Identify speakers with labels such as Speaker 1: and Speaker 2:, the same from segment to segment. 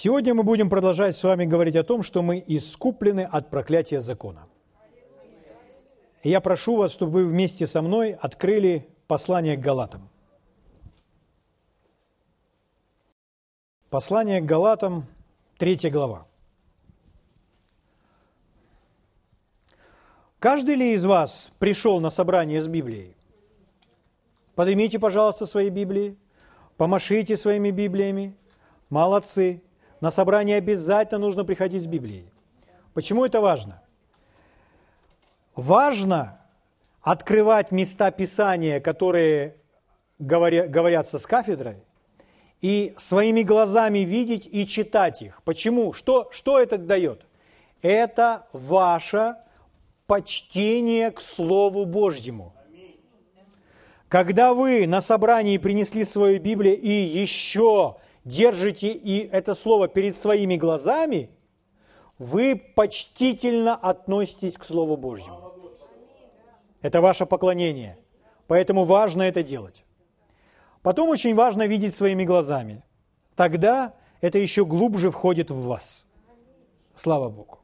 Speaker 1: Сегодня мы будем продолжать с вами говорить о том, что мы искуплены от проклятия закона. Я прошу вас, чтобы вы вместе со мной открыли послание к Галатам. Послание к Галатам, третья глава. Каждый ли из вас пришел на собрание с Библией? Поднимите, пожалуйста, свои Библии, помашите своими Библиями. Молодцы. На собрание обязательно нужно приходить с Библией. Почему это важно? Важно открывать места Писания, которые говорятся с кафедрой, и своими глазами видеть и читать их. Почему? Что, что это дает? Это ваше почтение к Слову Божьему. Когда вы на собрании принесли свою Библию и еще держите и это слово перед своими глазами, вы почтительно относитесь к Слову Божьему. Это ваше поклонение. Поэтому важно это делать. Потом очень важно видеть своими глазами. Тогда это еще глубже входит в вас. Слава Богу.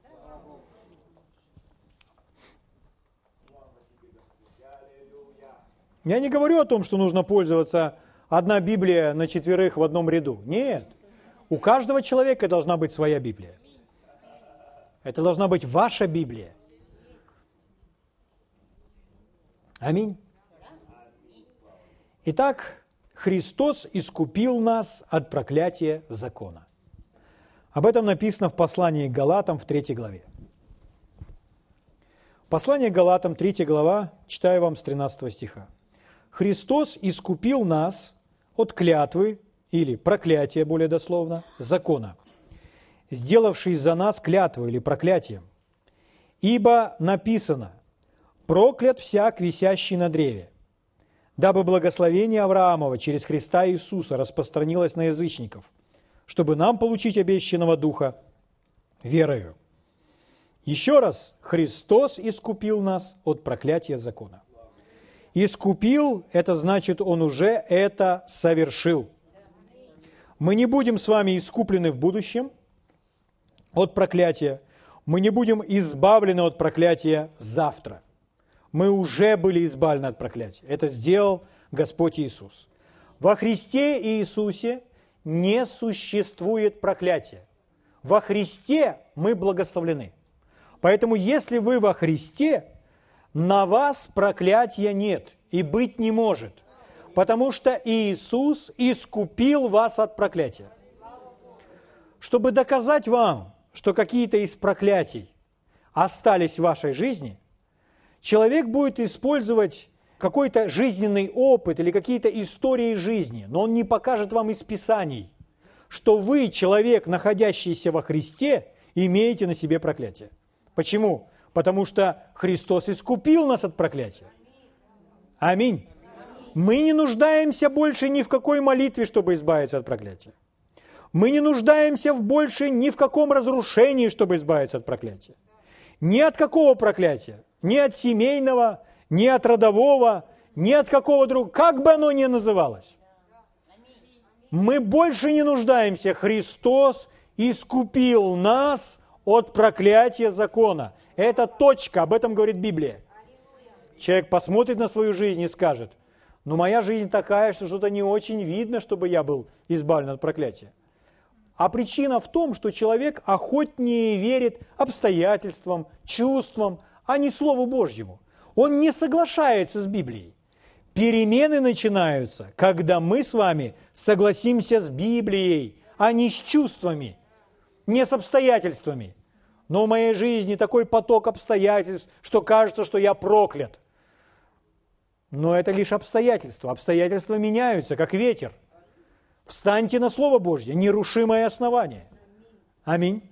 Speaker 1: Я не говорю о том, что нужно пользоваться одна Библия на четверых в одном ряду. Нет. У каждого человека должна быть своя Библия. Это должна быть ваша Библия. Аминь. Итак, Христос искупил нас от проклятия закона. Об этом написано в послании к Галатам в 3 главе. Послание к Галатам, 3 глава, читаю вам с 13 стиха. Христос искупил нас от клятвы, или проклятия, более дословно, закона, сделавший за нас клятву или проклятием. Ибо написано, проклят всяк, висящий на древе, дабы благословение Авраамова через Христа Иисуса распространилось на язычников, чтобы нам получить обещанного Духа верою. Еще раз, Христос искупил нас от проклятия закона. Искупил – это значит, Он уже это совершил. Мы не будем с вами искуплены в будущем от проклятия. Мы не будем избавлены от проклятия завтра. Мы уже были избавлены от проклятия. Это сделал Господь Иисус. Во Христе Иисусе не существует проклятия. Во Христе мы благословлены. Поэтому если вы во Христе, на вас проклятия нет и быть не может, потому что Иисус искупил вас от проклятия. Чтобы доказать вам, что какие-то из проклятий остались в вашей жизни, человек будет использовать какой-то жизненный опыт или какие-то истории жизни, но он не покажет вам из Писаний, что вы, человек, находящийся во Христе, имеете на себе проклятие. Почему? Потому что Христос искупил нас от проклятия. Аминь. Мы не нуждаемся больше ни в какой молитве, чтобы избавиться от проклятия. Мы не нуждаемся в больше ни в каком разрушении, чтобы избавиться от проклятия. Ни от какого проклятия, ни от семейного, ни от родового, ни от какого другого, как бы оно ни называлось. Мы больше не нуждаемся. Христос искупил нас от проклятия закона. Это точка, об этом говорит Библия. Человек посмотрит на свою жизнь и скажет, ну моя жизнь такая, что что-то не очень видно, чтобы я был избавлен от проклятия. А причина в том, что человек охотнее верит обстоятельствам, чувствам, а не Слову Божьему. Он не соглашается с Библией. Перемены начинаются, когда мы с вами согласимся с Библией, а не с чувствами – не с обстоятельствами. Но в моей жизни такой поток обстоятельств, что кажется, что я проклят. Но это лишь обстоятельства. Обстоятельства меняются, как ветер. Встаньте на Слово Божье, нерушимое основание. Аминь.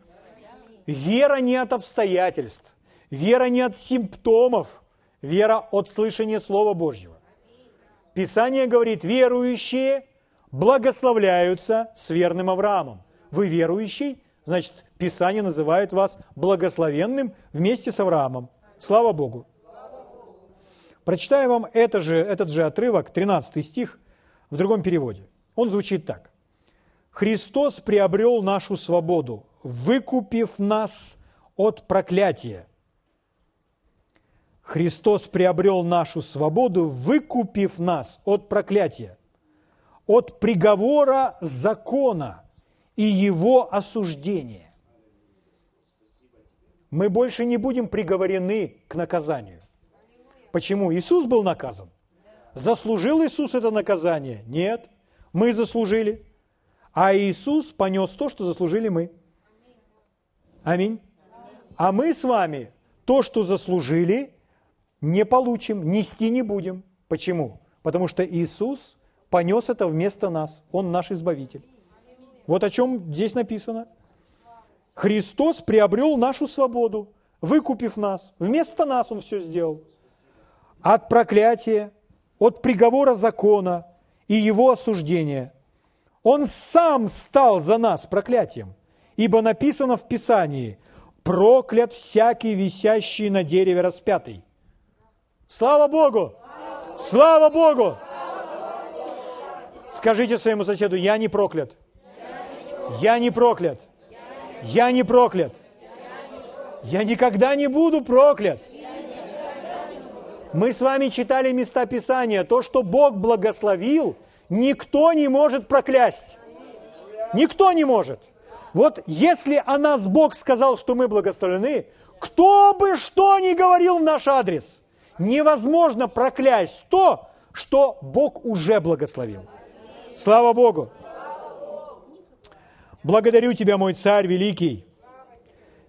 Speaker 1: Вера не от обстоятельств, вера не от симптомов, вера от слышания Слова Божьего. Писание говорит, верующие благословляются с верным Авраамом. Вы верующий? Значит, Писание называет вас благословенным вместе с Авраамом. Слава Богу. Прочитаю вам это же, этот же отрывок, 13 стих, в другом переводе. Он звучит так. Христос приобрел нашу свободу, выкупив нас от проклятия. Христос приобрел нашу свободу, выкупив нас от проклятия, от приговора закона и его осуждения. Мы больше не будем приговорены к наказанию. Почему? Иисус был наказан. Заслужил Иисус это наказание? Нет. Мы заслужили. А Иисус понес то, что заслужили мы. Аминь. А мы с вами то, что заслужили, не получим, нести не будем. Почему? Потому что Иисус понес это вместо нас. Он наш Избавитель. Вот о чем здесь написано. Христос приобрел нашу свободу, выкупив нас. Вместо нас Он все сделал. От проклятия, от приговора закона и его осуждения. Он сам стал за нас проклятием. Ибо написано в Писании, проклят всякий висящий на дереве распятый. Слава Богу! Слава Богу! Скажите своему соседу, я не проклят. Я не проклят. Я не проклят. Я никогда не буду проклят. Мы с вами читали места Писания. То, что Бог благословил, никто не может проклясть. Никто не может. Вот если о нас Бог сказал, что мы благословлены, кто бы что ни говорил в наш адрес – невозможно проклясть то, что Бог уже благословил. Слава Богу! Благодарю Тебя, мой царь великий.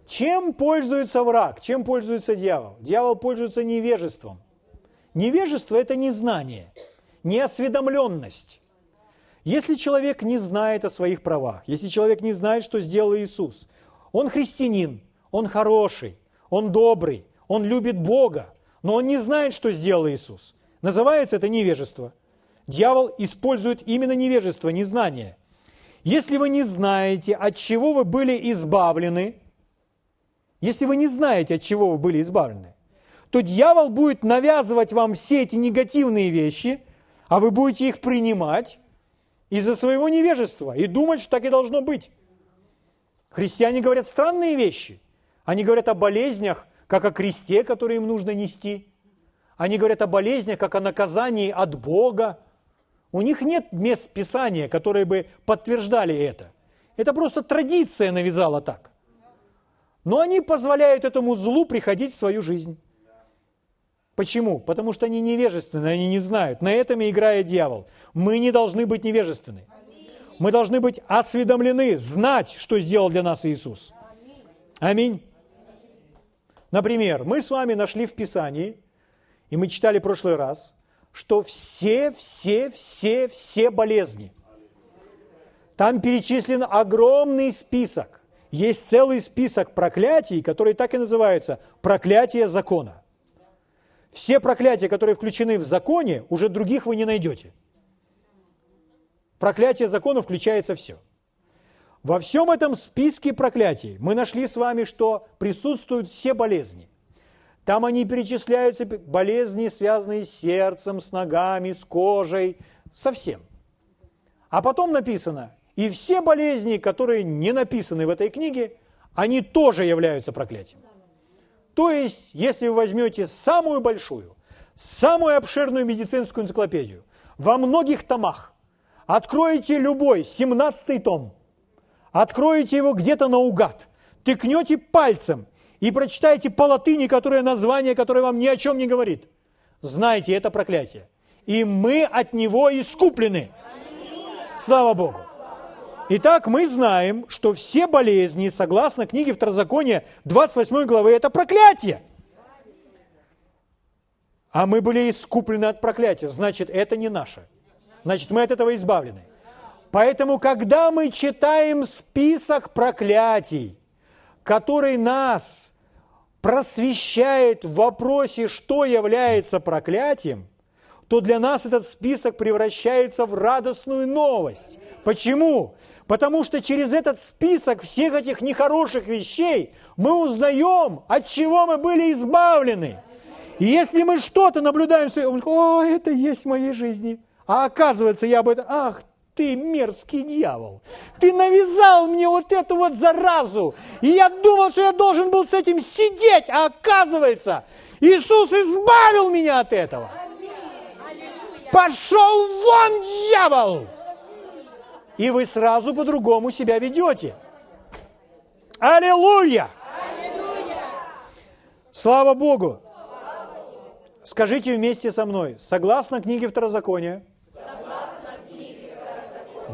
Speaker 1: Чем пользуется враг? Чем пользуется дьявол? Дьявол пользуется невежеством. Невежество – это незнание, неосведомленность. Если человек не знает о своих правах, если человек не знает, что сделал Иисус, он христианин, он хороший, он добрый, он любит Бога, но он не знает, что сделал Иисус. Называется это невежество. Дьявол использует именно невежество, незнание. Если вы не знаете, от чего вы были избавлены, если вы не знаете, от чего вы были избавлены, то дьявол будет навязывать вам все эти негативные вещи, а вы будете их принимать из-за своего невежества и думать, что так и должно быть. Христиане говорят странные вещи. Они говорят о болезнях, как о кресте, который им нужно нести. Они говорят о болезнях, как о наказании от Бога. У них нет мест Писания, которые бы подтверждали это. Это просто традиция навязала так. Но они позволяют этому злу приходить в свою жизнь. Почему? Потому что они невежественны, они не знают. На этом и играет дьявол. Мы не должны быть невежественны. Мы должны быть осведомлены, знать, что сделал для нас Иисус. Аминь. Например, мы с вами нашли в Писании, и мы читали в прошлый раз, что все, все, все, все болезни. Там перечислен огромный список. Есть целый список проклятий, которые так и называются «проклятие закона». Все проклятия, которые включены в законе, уже других вы не найдете. Проклятие закона включается все – во всем этом списке проклятий мы нашли с вами, что присутствуют все болезни. Там они перечисляются, болезни, связанные с сердцем, с ногами, с кожей, со всем. А потом написано, и все болезни, которые не написаны в этой книге, они тоже являются проклятием. То есть, если вы возьмете самую большую, самую обширную медицинскую энциклопедию, во многих томах, откроете любой, 17 том – откроете его где-то наугад, тыкнете пальцем и прочитаете по латыни, которое название, которое вам ни о чем не говорит. Знайте, это проклятие. И мы от него искуплены. Слава Богу. Итак, мы знаем, что все болезни, согласно книге Второзакония 28 главы, это проклятие. А мы были искуплены от проклятия. Значит, это не наше. Значит, мы от этого избавлены. Поэтому, когда мы читаем список проклятий, который нас просвещает в вопросе, что является проклятием, то для нас этот список превращается в радостную новость. Почему? Потому что через этот список всех этих нехороших вещей мы узнаем, от чего мы были избавлены. И если мы что-то наблюдаем, о, это есть в моей жизни, а оказывается, я об этом, ах, ты мерзкий дьявол. Ты навязал мне вот эту вот заразу. И я думал, что я должен был с этим сидеть. А оказывается, Иисус избавил меня от этого. Пошел вон, дьявол! И вы сразу по-другому себя ведете. Аллилуйя! Слава Богу! Скажите вместе со мной, согласно книге Второзакония,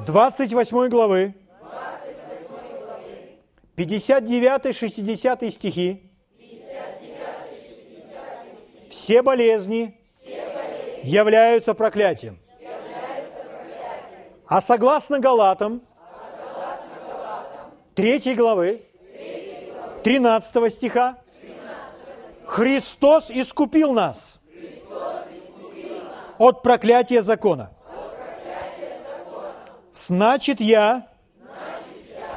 Speaker 1: 28 главы, 59-60 стихи, все болезни являются проклятием. А согласно Галатам, 3 главы, 13 стиха, Христос искупил нас от проклятия закона. Значит, я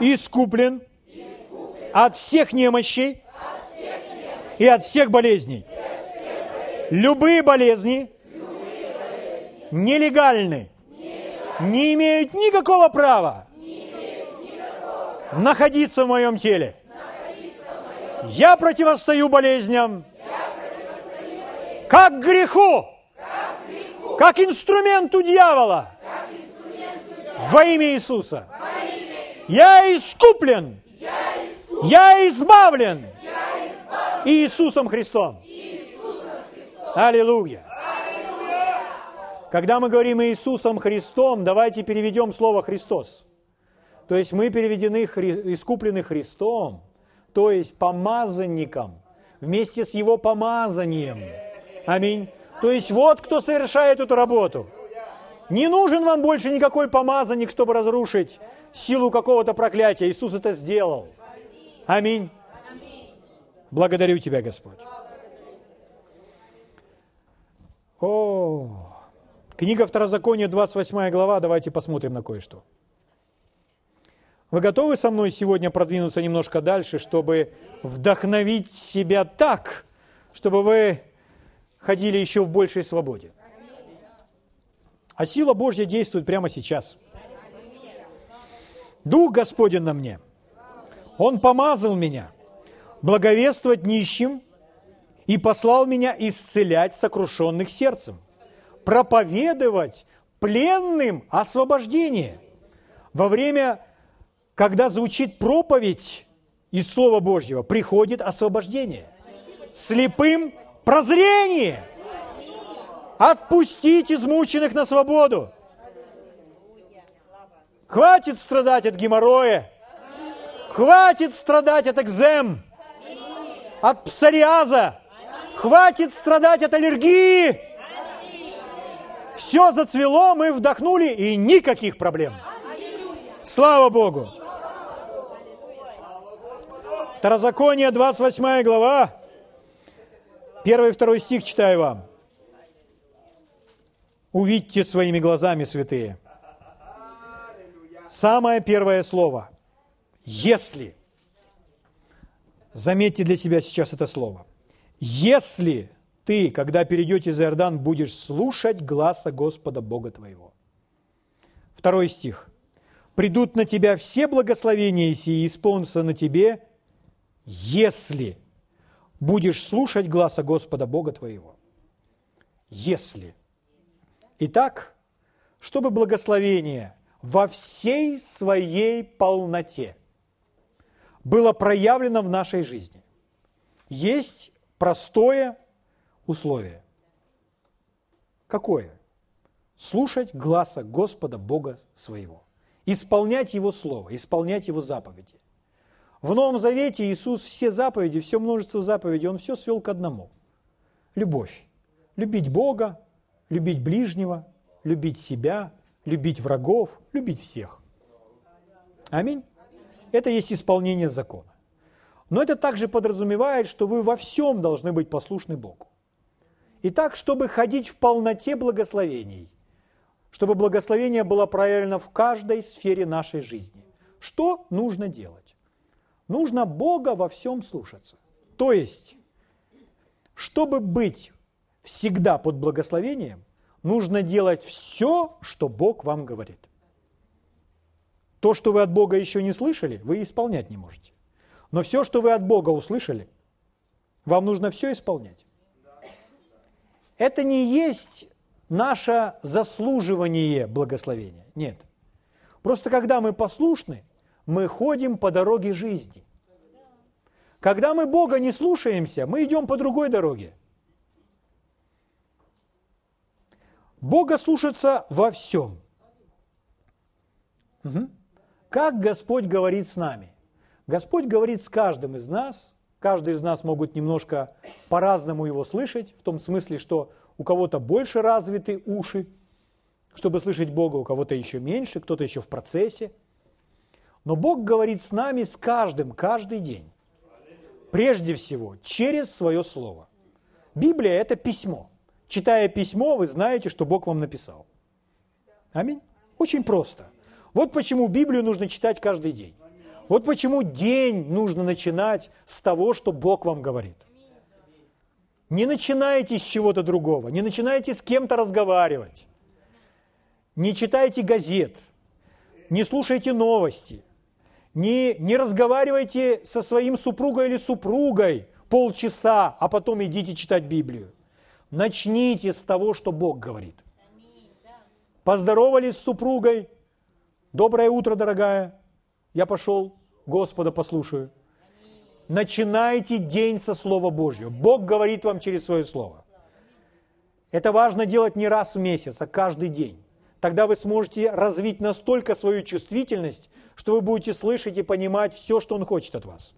Speaker 1: искуплен от всех немощей и от всех болезней. Любые болезни нелегальны, не имеют никакого права находиться в моем теле. Я противостою болезням, как греху, как инструменту дьявола во имя Иисуса. Я искуплен, я избавлен Иисусом Христом. Аллилуйя. Когда мы говорим Иисусом Христом, давайте переведем слово Христос. То есть мы переведены, искуплены Христом, то есть помазанником, вместе с Его помазанием. Аминь. То есть вот кто совершает эту работу. Не нужен вам больше никакой помазанник, чтобы разрушить силу какого-то проклятия. Иисус это сделал. Аминь. Благодарю Тебя, Господь. О, книга Второзакония, 28 глава, давайте посмотрим на кое-что. Вы готовы со мной сегодня продвинуться немножко дальше, чтобы вдохновить себя так, чтобы вы ходили еще в большей свободе? А сила Божья действует прямо сейчас. Дух Господень на мне. Он помазал меня благовествовать нищим и послал меня исцелять сокрушенных сердцем, проповедовать пленным освобождение. Во время когда звучит проповедь из Слова Божьего, приходит освобождение. Слепым прозрение. Отпустить измученных на свободу. Хватит страдать от геморроя. Хватит страдать от экзем. От псориаза. Хватит страдать от аллергии. Все зацвело, мы вдохнули, и никаких проблем. Слава Богу! Второзаконие, 28 глава, 1 и 2 стих читаю вам. Увидьте своими глазами, святые. Самое первое слово. Если. Заметьте для себя сейчас это слово. Если ты, когда перейдете за Иордан, будешь слушать гласа Господа Бога твоего. Второй стих. Придут на тебя все благословения сии, исполнятся на тебе если будешь слушать гласа Господа Бога твоего. Если. Итак, чтобы благословение во всей своей полноте было проявлено в нашей жизни, есть простое условие. Какое? Слушать гласа Господа Бога своего. Исполнять Его Слово, исполнять Его заповеди. В Новом Завете Иисус все заповеди, все множество заповедей, Он все свел к одному. Любовь. Любить Бога, любить ближнего, любить себя, любить врагов, любить всех. Аминь. Это есть исполнение закона. Но это также подразумевает, что вы во всем должны быть послушны Богу. Итак, чтобы ходить в полноте благословений, чтобы благословение было проявлено в каждой сфере нашей жизни, что нужно делать? Нужно Бога во всем слушаться. То есть, чтобы быть всегда под благословением, нужно делать все, что Бог вам говорит. То, что вы от Бога еще не слышали, вы исполнять не можете. Но все, что вы от Бога услышали, вам нужно все исполнять. Это не есть наше заслуживание благословения. Нет. Просто когда мы послушны, мы ходим по дороге жизни. Когда мы Бога не слушаемся, мы идем по другой дороге. Бога слушаться во всем. Угу. Как Господь говорит с нами? Господь говорит с каждым из нас. Каждый из нас могут немножко по-разному его слышать, в том смысле, что у кого-то больше развиты уши, чтобы слышать Бога, у кого-то еще меньше, кто-то еще в процессе. Но Бог говорит с нами, с каждым, каждый день. Прежде всего, через свое Слово. Библия – это письмо. Читая письмо, вы знаете, что Бог вам написал. Аминь. Очень просто. Вот почему Библию нужно читать каждый день. Вот почему день нужно начинать с того, что Бог вам говорит. Не начинайте с чего-то другого, не начинайте с кем-то разговаривать. Не читайте газет, не слушайте новости, не, не разговаривайте со своим супругой или супругой полчаса, а потом идите читать Библию. Начните с того, что Бог говорит. Поздоровались с супругой. Доброе утро, дорогая. Я пошел, Господа послушаю. Начинайте день со Слова Божьего. Бог говорит вам через свое Слово. Это важно делать не раз в месяц, а каждый день. Тогда вы сможете развить настолько свою чувствительность, что вы будете слышать и понимать все, что Он хочет от вас.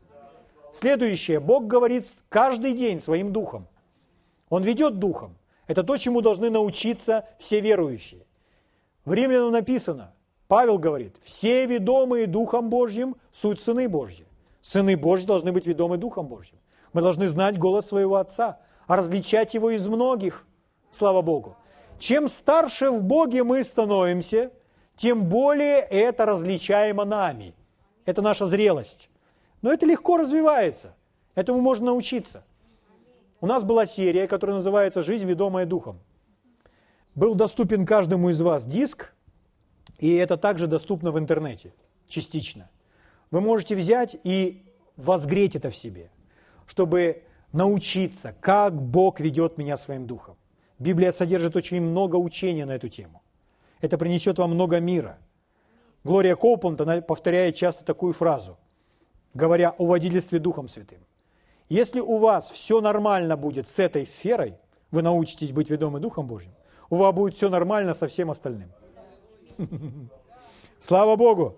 Speaker 1: Следующее. Бог говорит каждый день своим духом. Он ведет духом. Это то, чему должны научиться все верующие. В Римлянам написано, Павел говорит, все ведомые Духом Божьим – суть сыны Божьи. Сыны Божьи должны быть ведомы Духом Божьим. Мы должны знать голос своего Отца, а различать его из многих, слава Богу. Чем старше в Боге мы становимся, тем более это различаемо нами. Это наша зрелость. Но это легко развивается. Этому можно научиться – у нас была серия, которая называется «Жизнь, ведомая духом». Был доступен каждому из вас диск, и это также доступно в интернете, частично. Вы можете взять и возгреть это в себе, чтобы научиться, как Бог ведет меня своим духом. Библия содержит очень много учения на эту тему. Это принесет вам много мира. Глория Коупланд, она повторяет часто такую фразу, говоря о водительстве Духом Святым. Если у вас все нормально будет с этой сферой, вы научитесь быть ведомы Духом Божьим, у вас будет все нормально со всем остальным. Слава Богу!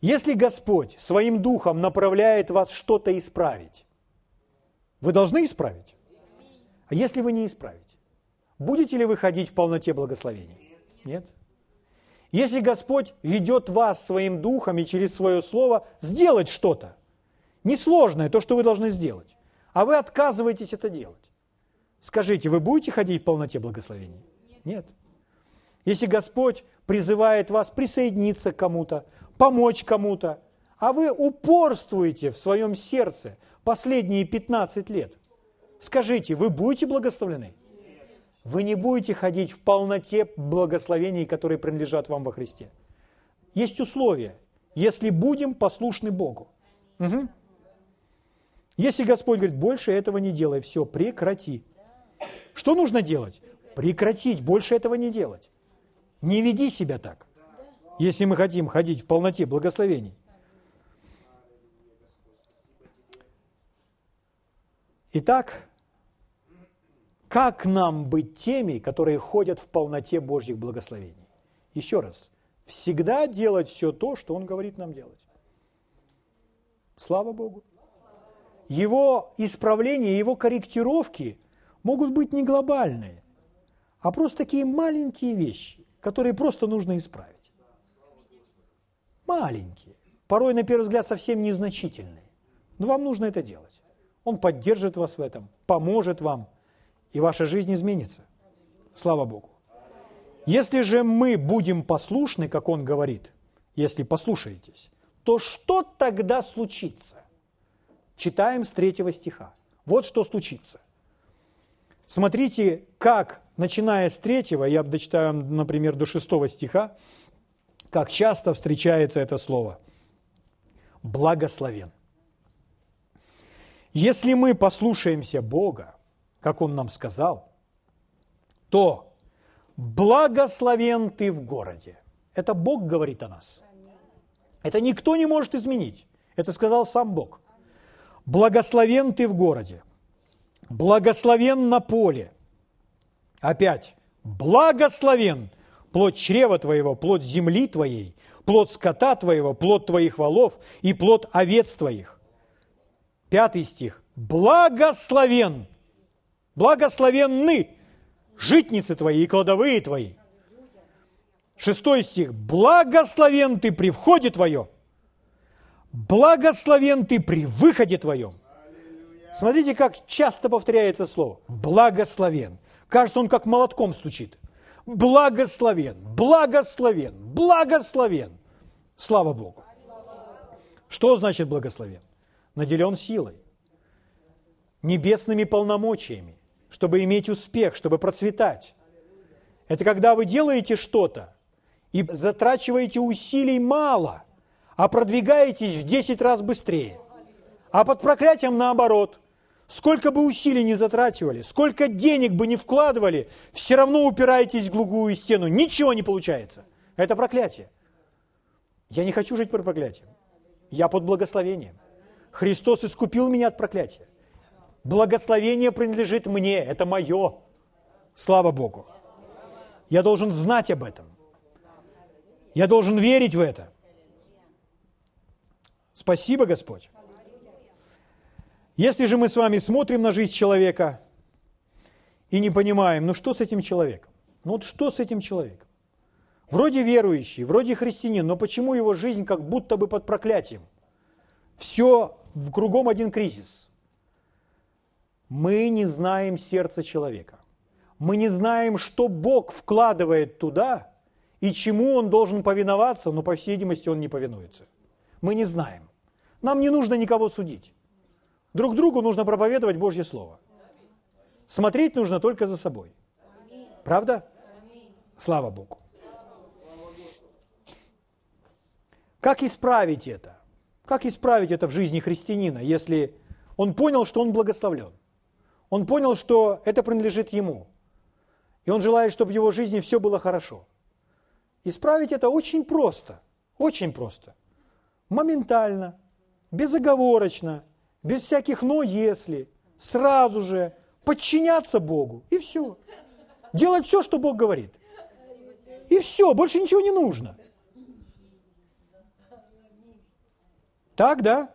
Speaker 1: Если Господь своим духом направляет вас что-то исправить, вы должны исправить. А если вы не исправите, будете ли вы ходить в полноте благословений? Нет. Если Господь ведет вас своим духом и через свое слово сделать что-то, Несложное то, что вы должны сделать. А вы отказываетесь это делать. Скажите, вы будете ходить в полноте благословений? Нет. Если Господь призывает вас присоединиться к кому-то, помочь кому-то, а вы упорствуете в своем сердце последние 15 лет, скажите, вы будете благословлены? Вы не будете ходить в полноте благословений, которые принадлежат вам во Христе. Есть условия, если будем послушны Богу. Угу. Если Господь говорит, больше этого не делай, все, прекрати. Что нужно делать? Прекратить, больше этого не делать. Не веди себя так, если мы хотим ходить в полноте благословений. Итак, как нам быть теми, которые ходят в полноте Божьих благословений? Еще раз, всегда делать все то, что Он говорит нам делать. Слава Богу его исправления, его корректировки могут быть не глобальные, а просто такие маленькие вещи, которые просто нужно исправить. Маленькие, порой на первый взгляд совсем незначительные, но вам нужно это делать. Он поддержит вас в этом, поможет вам, и ваша жизнь изменится. Слава Богу. Если же мы будем послушны, как он говорит, если послушаетесь, то что тогда случится? Читаем с третьего стиха. Вот что случится. Смотрите, как, начиная с третьего, я дочитаю, например, до шестого стиха, как часто встречается это слово. Благословен. Если мы послушаемся Бога, как Он нам сказал, то благословен ты в городе. Это Бог говорит о нас. Это никто не может изменить. Это сказал сам Бог. Благословен ты в городе. Благословен на поле. Опять. Благословен плод чрева твоего, плод земли твоей, плод скота твоего, плод твоих валов и плод овец твоих. Пятый стих. Благословен. Благословенны житницы твои и кладовые твои. Шестой стих. Благословен ты при входе твоем. Благословен ты при выходе твоем. Смотрите, как часто повторяется слово. Благословен. Кажется, он как молотком стучит. Благословен, благословен, благословен. Слава Богу. Что значит благословен? Наделен силой, небесными полномочиями, чтобы иметь успех, чтобы процветать. Это когда вы делаете что-то и затрачиваете усилий мало, а продвигаетесь в 10 раз быстрее. А под проклятием наоборот – Сколько бы усилий не затрачивали, сколько денег бы не вкладывали, все равно упираетесь в глухую стену. Ничего не получается. Это проклятие. Я не хочу жить под проклятием. Я под благословением. Христос искупил меня от проклятия. Благословение принадлежит мне, это мое. Слава Богу. Я должен знать об этом. Я должен верить в это. Спасибо, Господь. Если же мы с вами смотрим на жизнь человека и не понимаем, ну что с этим человеком? Ну вот что с этим человеком? Вроде верующий, вроде христианин, но почему его жизнь как будто бы под проклятием? Все в кругом один кризис. Мы не знаем сердца человека. Мы не знаем, что Бог вкладывает туда и чему он должен повиноваться, но, по всей видимости, он не повинуется. Мы не знаем. Нам не нужно никого судить. Друг другу нужно проповедовать Божье Слово. Смотреть нужно только за собой. Правда? Слава Богу. Как исправить это? Как исправить это в жизни христианина, если он понял, что он благословлен? Он понял, что это принадлежит ему. И он желает, чтобы в его жизни все было хорошо. Исправить это очень просто. Очень просто. Моментально, безоговорочно – без всяких «но», «если», сразу же подчиняться Богу, и все. Делать все, что Бог говорит. И все, больше ничего не нужно. Так, да?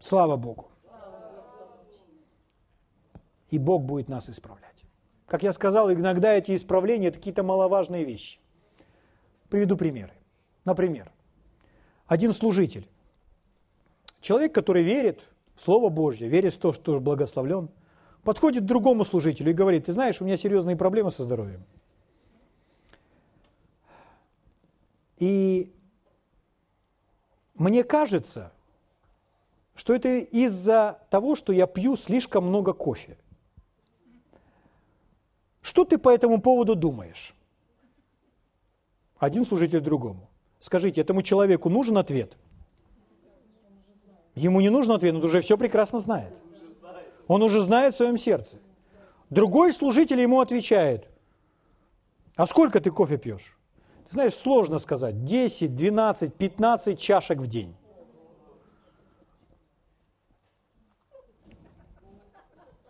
Speaker 1: Слава Богу. И Бог будет нас исправлять. Как я сказал, иногда эти исправления – это какие-то маловажные вещи. Приведу примеры. Например, один служитель Человек, который верит в Слово Божье, верит в то, что благословлен, подходит к другому служителю и говорит, ты знаешь, у меня серьезные проблемы со здоровьем. И мне кажется, что это из-за того, что я пью слишком много кофе. Что ты по этому поводу думаешь? Один служитель другому. Скажите, этому человеку нужен ответ – Ему не нужно ответ, он уже все прекрасно знает. Он уже знает в своем сердце. Другой служитель ему отвечает, а сколько ты кофе пьешь? Ты знаешь, сложно сказать, 10, 12, 15 чашек в день.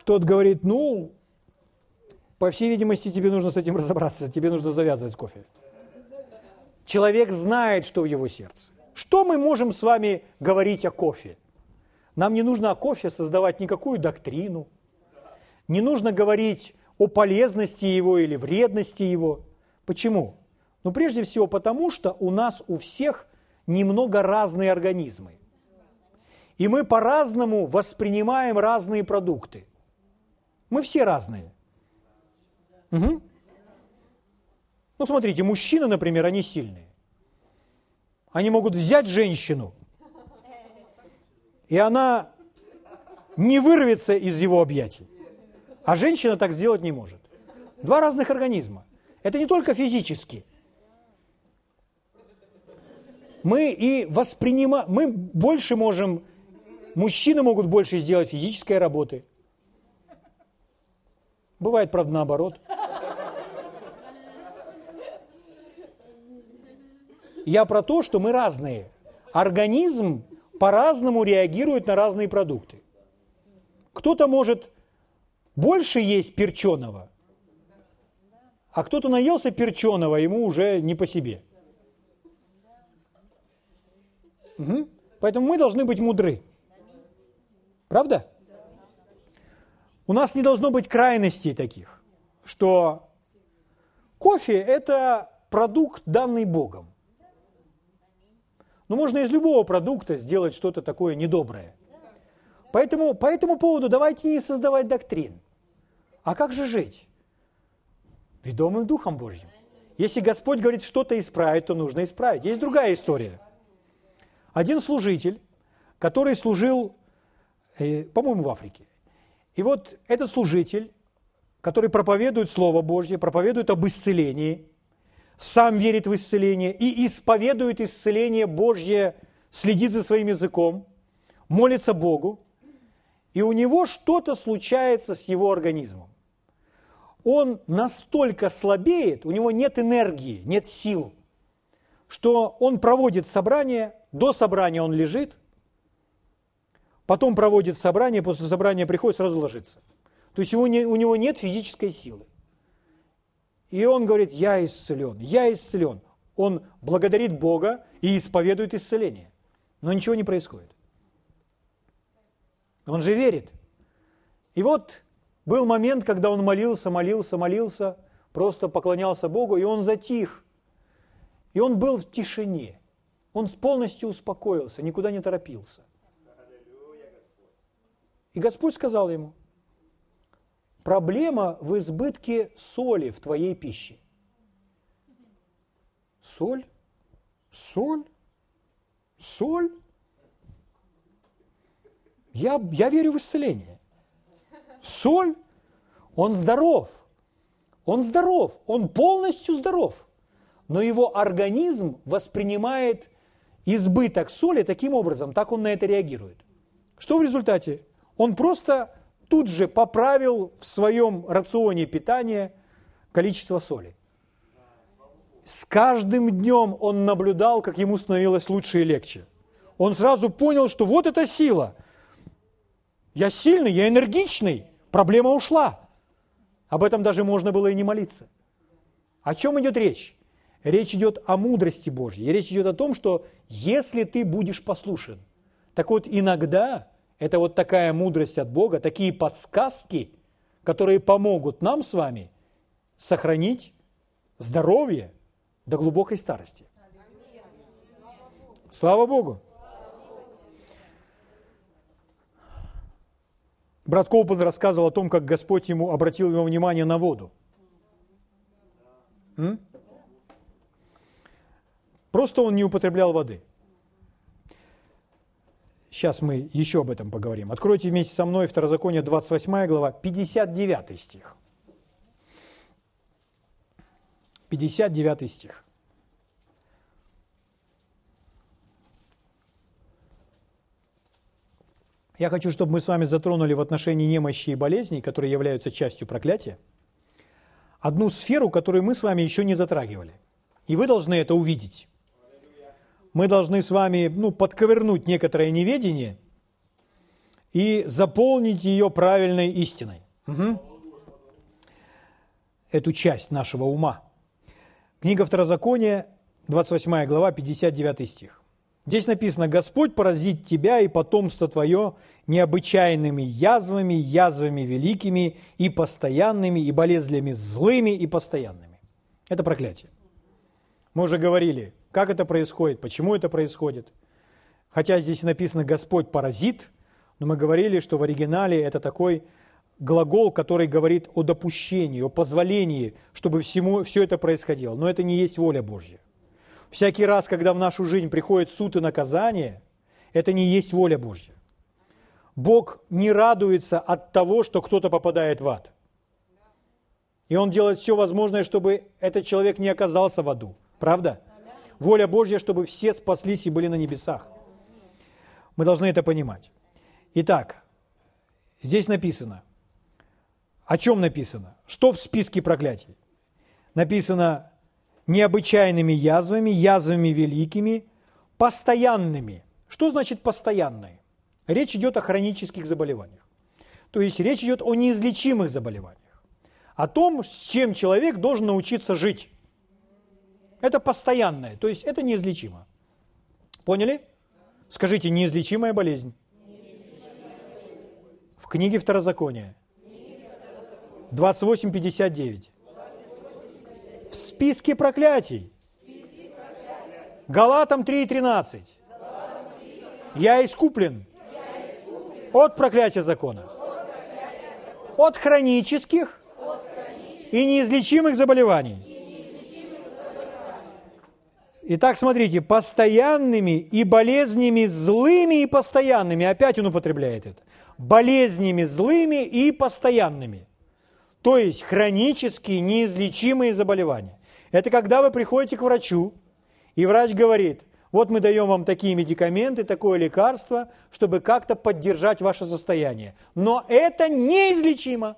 Speaker 1: Тот говорит, ну, по всей видимости, тебе нужно с этим разобраться, тебе нужно завязывать кофе. Человек знает, что в его сердце. Что мы можем с вами говорить о кофе? Нам не нужно о кофе создавать никакую доктрину. Не нужно говорить о полезности его или вредности его. Почему? Ну, прежде всего потому, что у нас у всех немного разные организмы. И мы по-разному воспринимаем разные продукты. Мы все разные. Угу. Ну, смотрите, мужчины, например, они сильные. Они могут взять женщину, и она не вырвется из его объятий. А женщина так сделать не может. Два разных организма. Это не только физически. мы и воспринимаем, мы больше можем, мужчины могут больше сделать физической работы. Бывает, правда, наоборот. Я про то, что мы разные. Организм по-разному реагирует на разные продукты. Кто-то может больше есть перченого, а кто-то наелся перченого, ему уже не по себе. Угу. Поэтому мы должны быть мудры. Правда? У нас не должно быть крайностей таких, что кофе – это продукт, данный Богом. Но можно из любого продукта сделать что-то такое недоброе. Поэтому по этому поводу давайте не создавать доктрин. А как же жить? Ведомым Духом Божьим. Если Господь говорит что-то исправить, то нужно исправить. Есть другая история. Один служитель, который служил, э, по-моему, в Африке. И вот этот служитель, который проповедует Слово Божье, проповедует об исцелении – сам верит в исцеление и исповедует исцеление Божье, следит за своим языком, молится Богу, и у него что-то случается с его организмом. Он настолько слабеет, у него нет энергии, нет сил, что он проводит собрание, до собрания он лежит, потом проводит собрание, после собрания приходит, сразу ложится. То есть у него нет физической силы. И он говорит, я исцелен, я исцелен. Он благодарит Бога и исповедует исцеление. Но ничего не происходит. Он же верит. И вот был момент, когда он молился, молился, молился, просто поклонялся Богу, и он затих. И он был в тишине. Он полностью успокоился, никуда не торопился. И Господь сказал ему – Проблема в избытке соли в твоей пище. Соль? Соль? Соль? Я, я верю в исцеление. Соль? Он здоров. Он здоров. Он полностью здоров. Но его организм воспринимает избыток соли таким образом, так он на это реагирует. Что в результате? Он просто тут же поправил в своем рационе питания количество соли. С каждым днем он наблюдал, как ему становилось лучше и легче. Он сразу понял, что вот эта сила. Я сильный, я энергичный, проблема ушла. Об этом даже можно было и не молиться. О чем идет речь? Речь идет о мудрости Божьей. Речь идет о том, что если ты будешь послушен, так вот иногда это вот такая мудрость от Бога, такие подсказки, которые помогут нам с вами сохранить здоровье до глубокой старости. Слава Богу! Брат Коупен рассказывал о том, как Господь ему обратил его внимание на воду. М? Просто он не употреблял воды – Сейчас мы еще об этом поговорим. Откройте вместе со мной Второзаконие 28 глава, 59 стих. 59 стих. Я хочу, чтобы мы с вами затронули в отношении немощи и болезней, которые являются частью проклятия, одну сферу, которую мы с вами еще не затрагивали. И вы должны это увидеть мы должны с вами ну, подковырнуть некоторое неведение и заполнить ее правильной истиной. Угу. Эту часть нашего ума. Книга Второзакония, 28 глава, 59 стих. Здесь написано, Господь поразит тебя и потомство твое необычайными язвами, язвами великими и постоянными, и болезнями злыми и постоянными. Это проклятие. Мы уже говорили, как это происходит, почему это происходит. Хотя здесь написано «Господь паразит», но мы говорили, что в оригинале это такой глагол, который говорит о допущении, о позволении, чтобы всему, все это происходило. Но это не есть воля Божья. Всякий раз, когда в нашу жизнь приходит суд и наказание, это не есть воля Божья. Бог не радуется от того, что кто-то попадает в ад. И Он делает все возможное, чтобы этот человек не оказался в аду. Правда? Воля Божья, чтобы все спаслись и были на небесах. Мы должны это понимать. Итак, здесь написано. О чем написано? Что в списке проклятий? Написано необычайными язвами, язвами великими, постоянными. Что значит постоянные? Речь идет о хронических заболеваниях. То есть речь идет о неизлечимых заболеваниях. О том, с чем человек должен научиться жить. Это постоянное, то есть это неизлечимо. Поняли? Скажите, неизлечимая болезнь. В книге Второзакония. 28.59. В списке проклятий. Галатам 3.13. Я искуплен от проклятия закона. От хронических и неизлечимых заболеваний. Итак, смотрите, постоянными и болезнями злыми и постоянными, опять он употребляет это, болезнями злыми и постоянными, то есть хронические неизлечимые заболевания. Это когда вы приходите к врачу, и врач говорит, вот мы даем вам такие медикаменты, такое лекарство, чтобы как-то поддержать ваше состояние. Но это неизлечимо.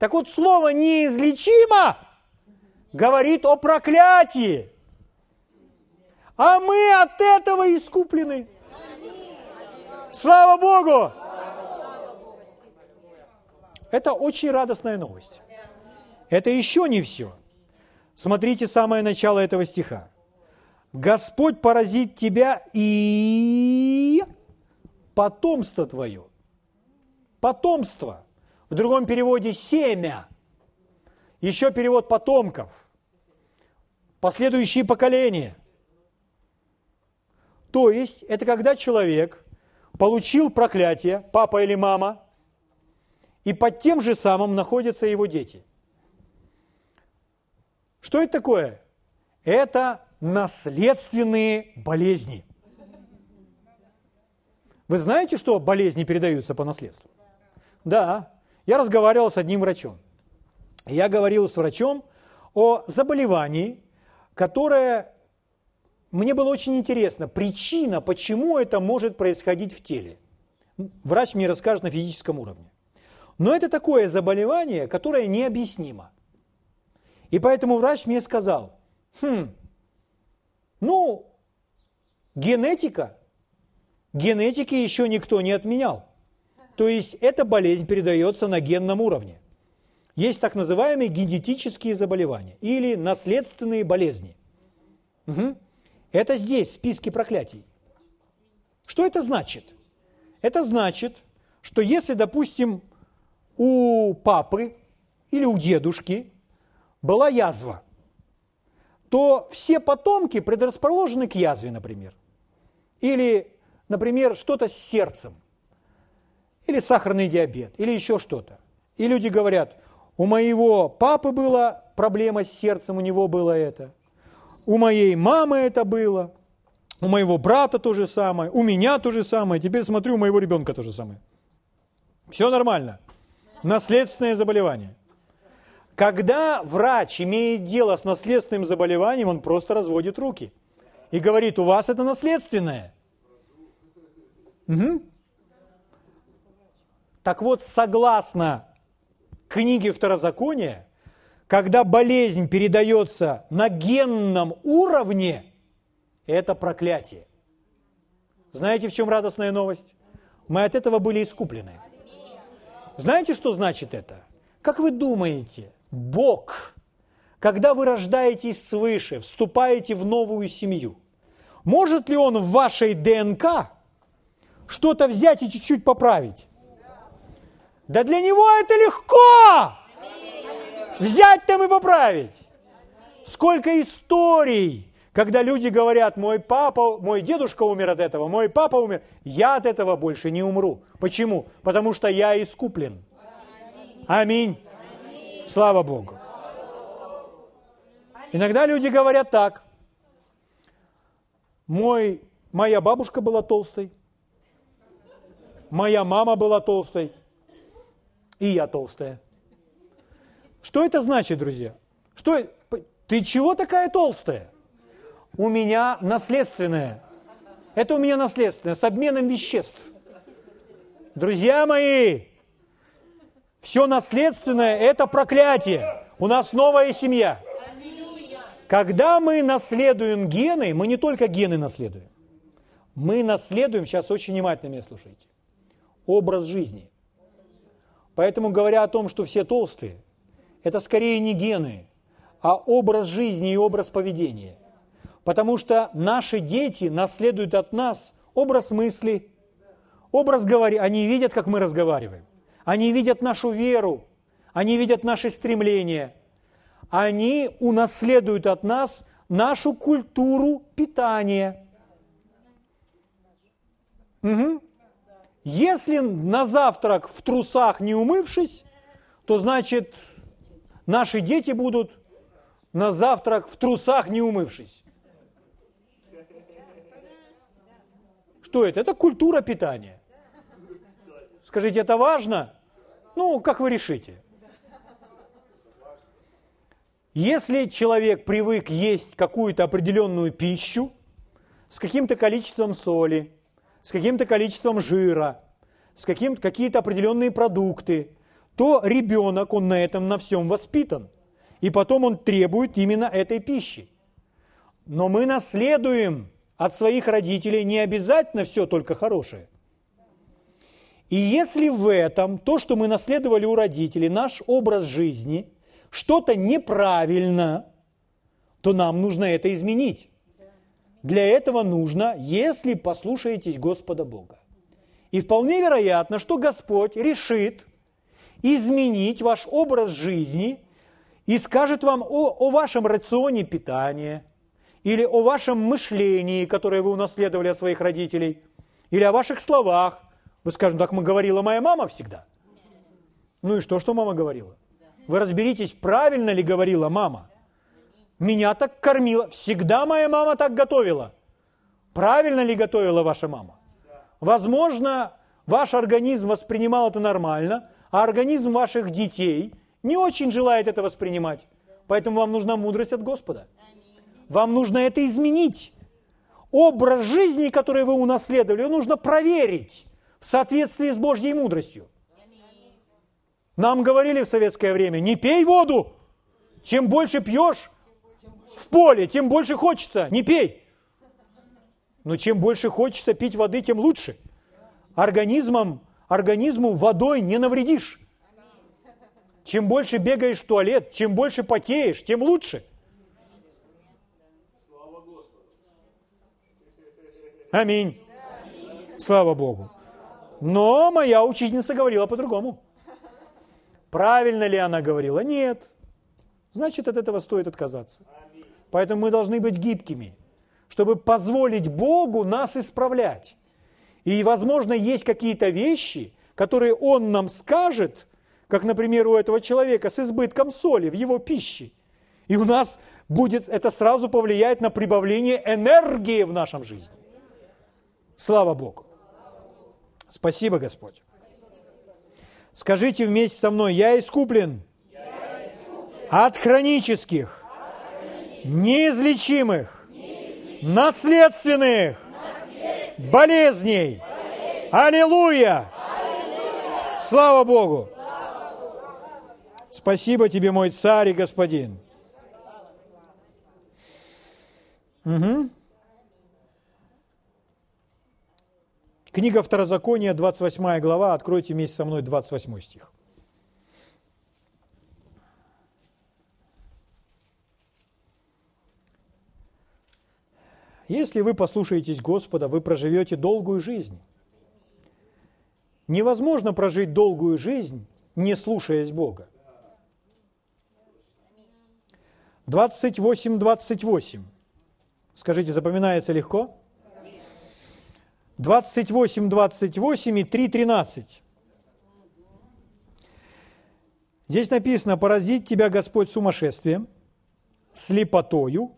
Speaker 1: Так вот, слово «неизлечимо» говорит о проклятии. А мы от этого искуплены. Слава Богу! Это очень радостная новость. Это еще не все. Смотрите самое начало этого стиха. Господь поразит тебя и потомство твое. Потомство. В другом переводе семя. Еще перевод потомков. Последующие поколения – то есть это когда человек получил проклятие, папа или мама, и под тем же самым находятся его дети. Что это такое? Это наследственные болезни. Вы знаете, что болезни передаются по наследству? Да. Я разговаривал с одним врачом. Я говорил с врачом о заболевании, которое мне было очень интересно, причина, почему это может происходить в теле. Врач мне расскажет на физическом уровне. Но это такое заболевание, которое необъяснимо. И поэтому врач мне сказал, хм, ну, генетика, генетики еще никто не отменял. То есть эта болезнь передается на генном уровне. Есть так называемые генетические заболевания или наследственные болезни. Угу. Это здесь, в списке проклятий. Что это значит? Это значит, что если, допустим, у папы или у дедушки была язва, то все потомки предрасположены к язве, например. Или, например, что-то с сердцем. Или сахарный диабет, или еще что-то. И люди говорят, у моего папы была проблема с сердцем, у него было это у моей мамы это было, у моего брата то же самое, у меня то же самое, теперь смотрю, у моего ребенка то же самое. Все нормально. Наследственное заболевание. Когда врач имеет дело с наследственным заболеванием, он просто разводит руки и говорит, у вас это наследственное. Угу. Так вот, согласно книге Второзакония, когда болезнь передается на генном уровне, это проклятие. Знаете, в чем радостная новость? Мы от этого были искуплены. Знаете, что значит это? Как вы думаете, Бог, когда вы рождаетесь свыше, вступаете в новую семью, может ли Он в вашей ДНК что-то взять и чуть-чуть поправить? Да для Него это легко! Взять там и поправить. Сколько историй, когда люди говорят, мой папа, мой дедушка умер от этого, мой папа умер, я от этого больше не умру. Почему? Потому что я искуплен. Аминь. Слава Богу. Иногда люди говорят так. Мой, моя бабушка была толстой, моя мама была толстой, и я толстая. Что это значит, друзья? Что, ты чего такая толстая? у меня наследственное. Это у меня наследственное, с обменом веществ. Друзья мои, все наследственное – это проклятие. У нас новая семья. Когда мы наследуем гены, мы не только гены наследуем. Мы наследуем, сейчас очень внимательно меня слушайте, образ жизни. Поэтому, говоря о том, что все толстые, это скорее не гены, а образ жизни и образ поведения. Потому что наши дети наследуют от нас образ мысли, образ говори, они видят, как мы разговариваем. Они видят нашу веру, они видят наши стремления. Они унаследуют от нас нашу культуру питания. Угу. Если на завтрак в трусах не умывшись, то значит наши дети будут на завтрак в трусах не умывшись. Что это? Это культура питания. Скажите, это важно? Ну, как вы решите? Если человек привык есть какую-то определенную пищу с каким-то количеством соли, с каким-то количеством жира, с каким какие-то определенные продукты, то ребенок, он на этом на всем воспитан. И потом он требует именно этой пищи. Но мы наследуем от своих родителей не обязательно все только хорошее – и если в этом, то, что мы наследовали у родителей, наш образ жизни, что-то неправильно, то нам нужно это изменить. Для этого нужно, если послушаетесь Господа Бога. И вполне вероятно, что Господь решит изменить ваш образ жизни и скажет вам о, о вашем рационе питания, или о вашем мышлении, которое вы унаследовали от своих родителей, или о ваших словах, вы скажете, так мы говорила моя мама всегда. Ну и что, что мама говорила? Вы разберитесь, правильно ли говорила мама. Меня так кормила. Всегда моя мама так готовила. Правильно ли готовила ваша мама? Возможно, ваш организм воспринимал это нормально, а организм ваших детей не очень желает это воспринимать. Поэтому вам нужна мудрость от Господа. Вам нужно это изменить. Образ жизни, который вы унаследовали, нужно проверить в соответствии с Божьей мудростью. Нам говорили в советское время, не пей воду. Чем больше пьешь в поле, тем больше хочется. Не пей. Но чем больше хочется пить воды, тем лучше. Организмом, организму водой не навредишь. Чем больше бегаешь в туалет, чем больше потеешь, тем лучше. Аминь. Слава Богу. Но моя учительница говорила по-другому. Правильно ли она говорила? Нет. Значит, от этого стоит отказаться. Поэтому мы должны быть гибкими, чтобы позволить Богу нас исправлять. И, возможно, есть какие-то вещи, которые Он нам скажет, как, например, у этого человека с избытком соли в его пище. И у нас будет, это сразу повлияет на прибавление энергии в нашем жизни. Слава Богу. Спасибо, Господь. Скажите вместе со мной, я искуплен, я искуплен от хронических, от хронических неизлечимых, неизлечимых наследственных, болезней. Аллилуйя! Слава Богу! Слава Богу! Спасибо тебе, мой царь и господин. Угу. Книга Второзакония, 28 глава, откройте вместе со мной 28 стих. Если вы послушаетесь Господа, вы проживете долгую жизнь. Невозможно прожить долгую жизнь, не слушаясь Бога. 28-28. Скажите, запоминается легко? 28, 28 и 3, 13. Здесь написано, поразить тебя Господь сумасшествием, слепотою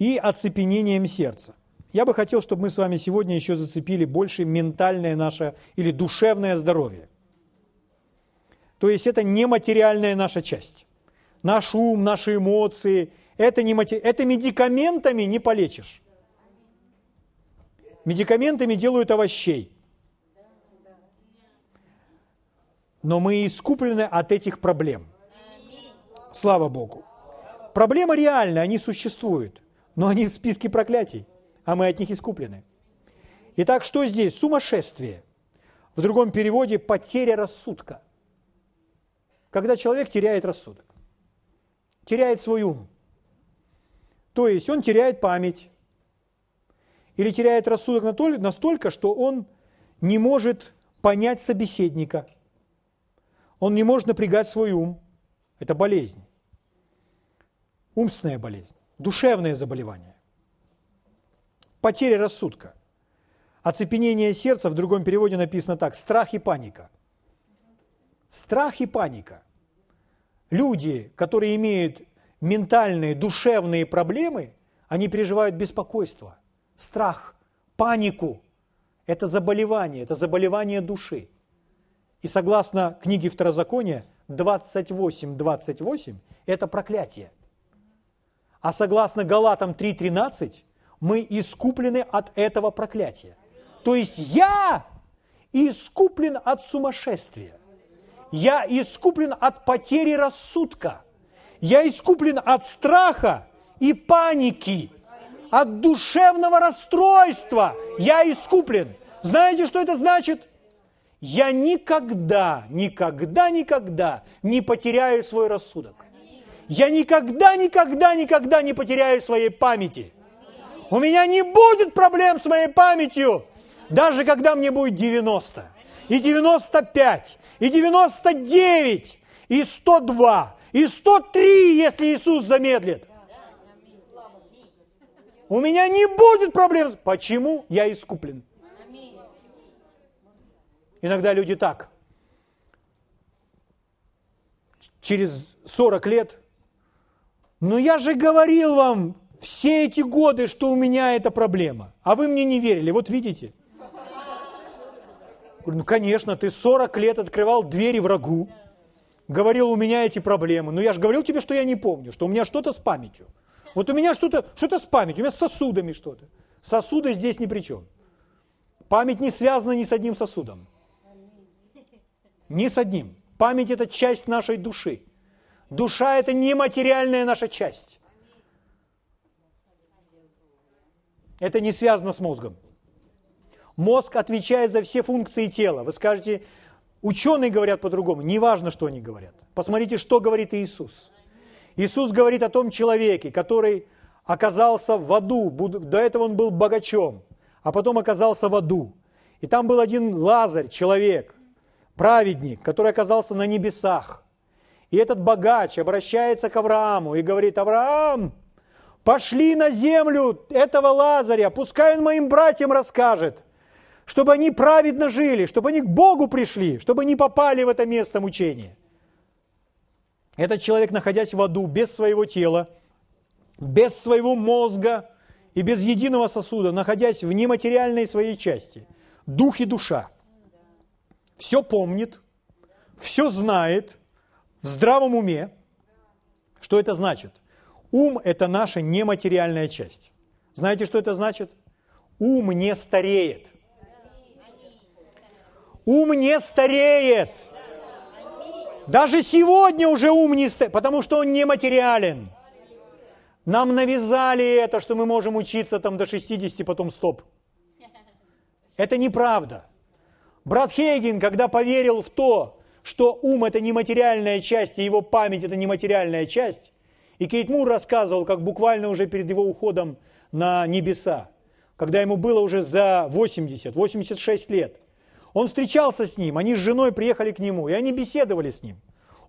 Speaker 1: и оцепенением сердца. Я бы хотел, чтобы мы с вами сегодня еще зацепили больше ментальное наше или душевное здоровье. То есть это нематериальная наша часть. Наш ум, наши эмоции – это, не мати... это медикаментами не полечишь. Медикаментами делают овощей. Но мы искуплены от этих проблем. Слава Богу. Проблемы реальны, они существуют, но они в списке проклятий, а мы от них искуплены. Итак, что здесь? Сумасшествие. В другом переводе – потеря рассудка. Когда человек теряет рассудок, теряет свой ум. То есть он теряет память или теряет рассудок настолько, что он не может понять собеседника. Он не может напрягать свой ум. Это болезнь. Умственная болезнь, душевное заболевание. Потеря рассудка. Оцепенение сердца в другом переводе написано так – страх и паника. Страх и паника. Люди, которые имеют ментальные, душевные проблемы, они переживают беспокойство, страх, панику. Это заболевание, это заболевание души. И согласно книге Второзакония 28.28 28, это проклятие. А согласно Галатам 3.13 мы искуплены от этого проклятия. То есть я искуплен от сумасшествия. Я искуплен от потери рассудка. Я искуплен от страха и паники, от душевного расстройства. Я искуплен. Знаете, что это значит? Я никогда, никогда, никогда не потеряю свой рассудок. Я никогда, никогда, никогда не потеряю своей памяти. У меня не будет проблем с моей памятью. Даже когда мне будет 90, и 95, и 99, и 102, и 103, если Иисус замедлит. У меня не будет проблем. Почему? Я искуплен. Иногда люди так. Через 40 лет. Но я же говорил вам все эти годы, что у меня эта проблема. А вы мне не верили. Вот видите. Говорю, ну, конечно, ты 40 лет открывал двери врагу, говорил, у меня эти проблемы. Но я же говорил тебе, что я не помню, что у меня что-то с памятью. Вот у меня что-то что с памятью, у меня с сосудами что-то. Сосуды здесь ни при чем. Память не связана ни с одним сосудом. Ни с одним. Память – это часть нашей души. Душа – это нематериальная наша часть. Это не связано с мозгом. Мозг отвечает за все функции тела. Вы скажете, ученые говорят по-другому. Неважно, что они говорят. Посмотрите, что говорит Иисус. Иисус говорит о том человеке, который оказался в аду. До этого он был богачом, а потом оказался в аду. И там был один Лазарь, человек, праведник, который оказался на небесах. И этот богач обращается к Аврааму и говорит, Авраам, пошли на землю этого Лазаря, пускай он моим братьям расскажет – чтобы они праведно жили, чтобы они к Богу пришли, чтобы не попали в это место мучения. Этот человек, находясь в аду, без своего тела, без своего мозга и без единого сосуда, находясь в нематериальной своей части, дух и душа, все помнит, все знает, в здравом уме. Что это значит? Ум – это наша нематериальная часть. Знаете, что это значит? Ум не стареет – Ум не стареет. Даже сегодня уже ум не стареет, потому что он нематериален. Нам навязали это, что мы можем учиться там до 60, потом стоп. Это неправда. Брат Хейген, когда поверил в то, что ум – это нематериальная часть, и его память – это нематериальная часть, и Кейт Мур рассказывал, как буквально уже перед его уходом на небеса, когда ему было уже за 80, 86 лет – он встречался с ним, они с женой приехали к нему, и они беседовали с ним.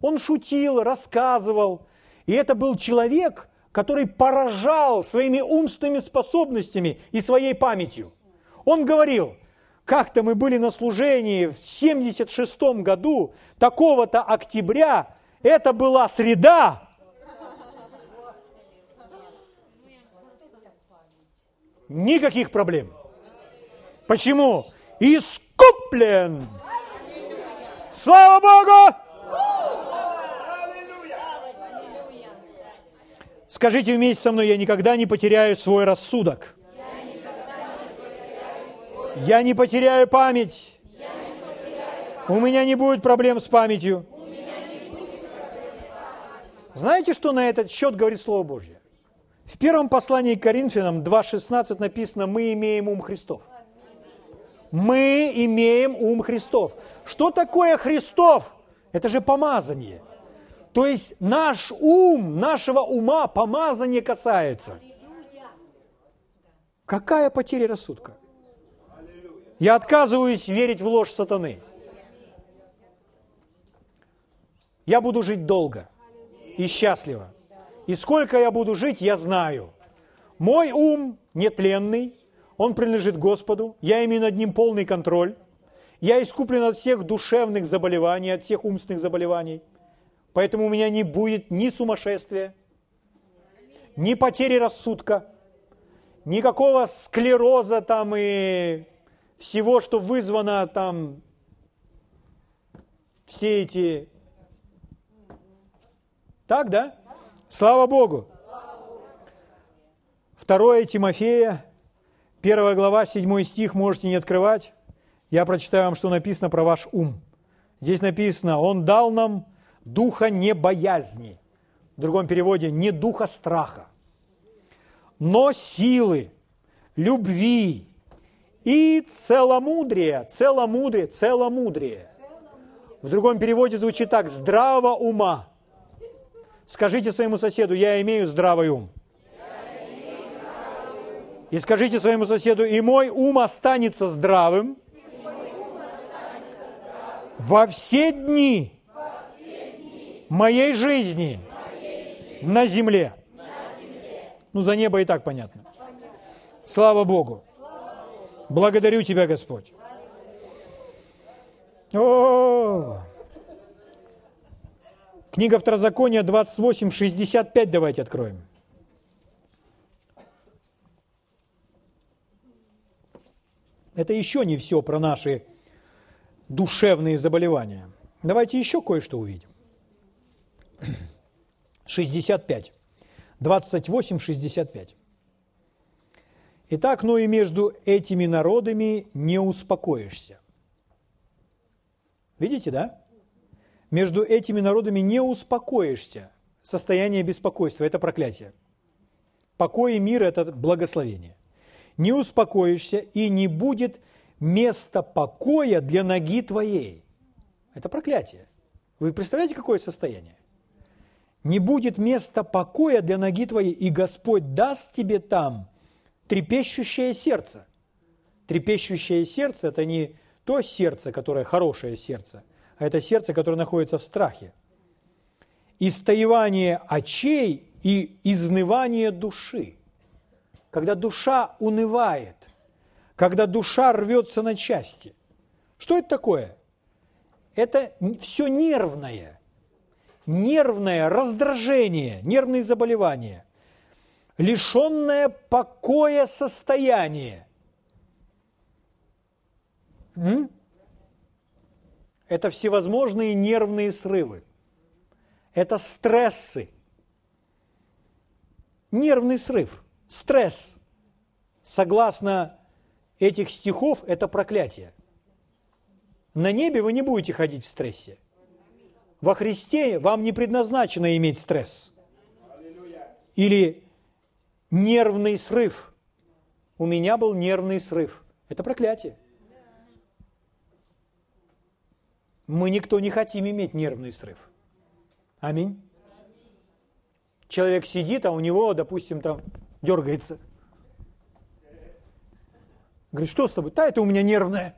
Speaker 1: Он шутил, рассказывал. И это был человек, который поражал своими умственными способностями и своей памятью. Он говорил, как-то мы были на служении в 76 году, такого-то октября, это была среда. Никаких проблем. Почему? искуплен. Слава Богу! Скажите вместе со мной, я никогда не потеряю свой рассудок. Я не потеряю память. У меня не будет проблем с памятью. Знаете, что на этот счет говорит Слово Божье? В первом послании к Коринфянам 2.16 написано «Мы имеем ум Христов». Мы имеем ум Христов. Что такое Христов? Это же помазание. То есть наш ум, нашего ума помазание касается. Какая потеря рассудка? Я отказываюсь верить в ложь сатаны. Я буду жить долго и счастливо. И сколько я буду жить, я знаю. Мой ум нетленный, он принадлежит Господу, я имею над ним полный контроль. Я искуплен от всех душевных заболеваний, от всех умственных заболеваний. Поэтому у меня не будет ни сумасшествия, ни потери рассудка, никакого склероза там и всего, что вызвано там все эти... Так, да? Слава Богу! Второе Тимофея, первая глава, седьмой стих, можете не открывать. Я прочитаю вам, что написано про ваш ум. Здесь написано, Он дал нам духа не боязни, в другом переводе, не духа страха, но силы, любви и целомудрия, целомудрие, целомудрие. В другом переводе звучит так, здравого ума. Скажите своему соседу, я имею здравый ум. И скажите своему соседу, и мой ум останется здравым, во все дни моей жизни, на земле. Ну, за небо и так понятно. Слава Богу. Благодарю Тебя, Господь. О! Книга Второзакония 28, 65 давайте откроем. Это еще не все про наши душевные заболевания. Давайте еще кое-что увидим. 65. 28, 65. Итак, но и между этими народами не успокоишься. Видите, да? Между этими народами не успокоишься. Состояние беспокойства – это проклятие. Покой и мир – это благословение. Не успокоишься, и не будет места покоя для ноги твоей. Это проклятие. Вы представляете, какое состояние? не будет места покоя для ноги твоей, и Господь даст тебе там трепещущее сердце. Трепещущее сердце – это не то сердце, которое хорошее сердце, а это сердце, которое находится в страхе. Истоевание очей и изнывание души. Когда душа унывает, когда душа рвется на части. Что это такое? Это все нервное – нервное раздражение, нервные заболевания, лишенное покоя состояние. М? Это всевозможные нервные срывы. Это стрессы. Нервный срыв, стресс, согласно этих стихов, это проклятие. На небе вы не будете ходить в стрессе. Во Христе вам не предназначено иметь стресс или нервный срыв. У меня был нервный срыв. Это проклятие. Мы никто не хотим иметь нервный срыв. Аминь. Человек сидит, а у него, допустим, там дергается. Говорит, что с тобой? Да, это у меня нервное.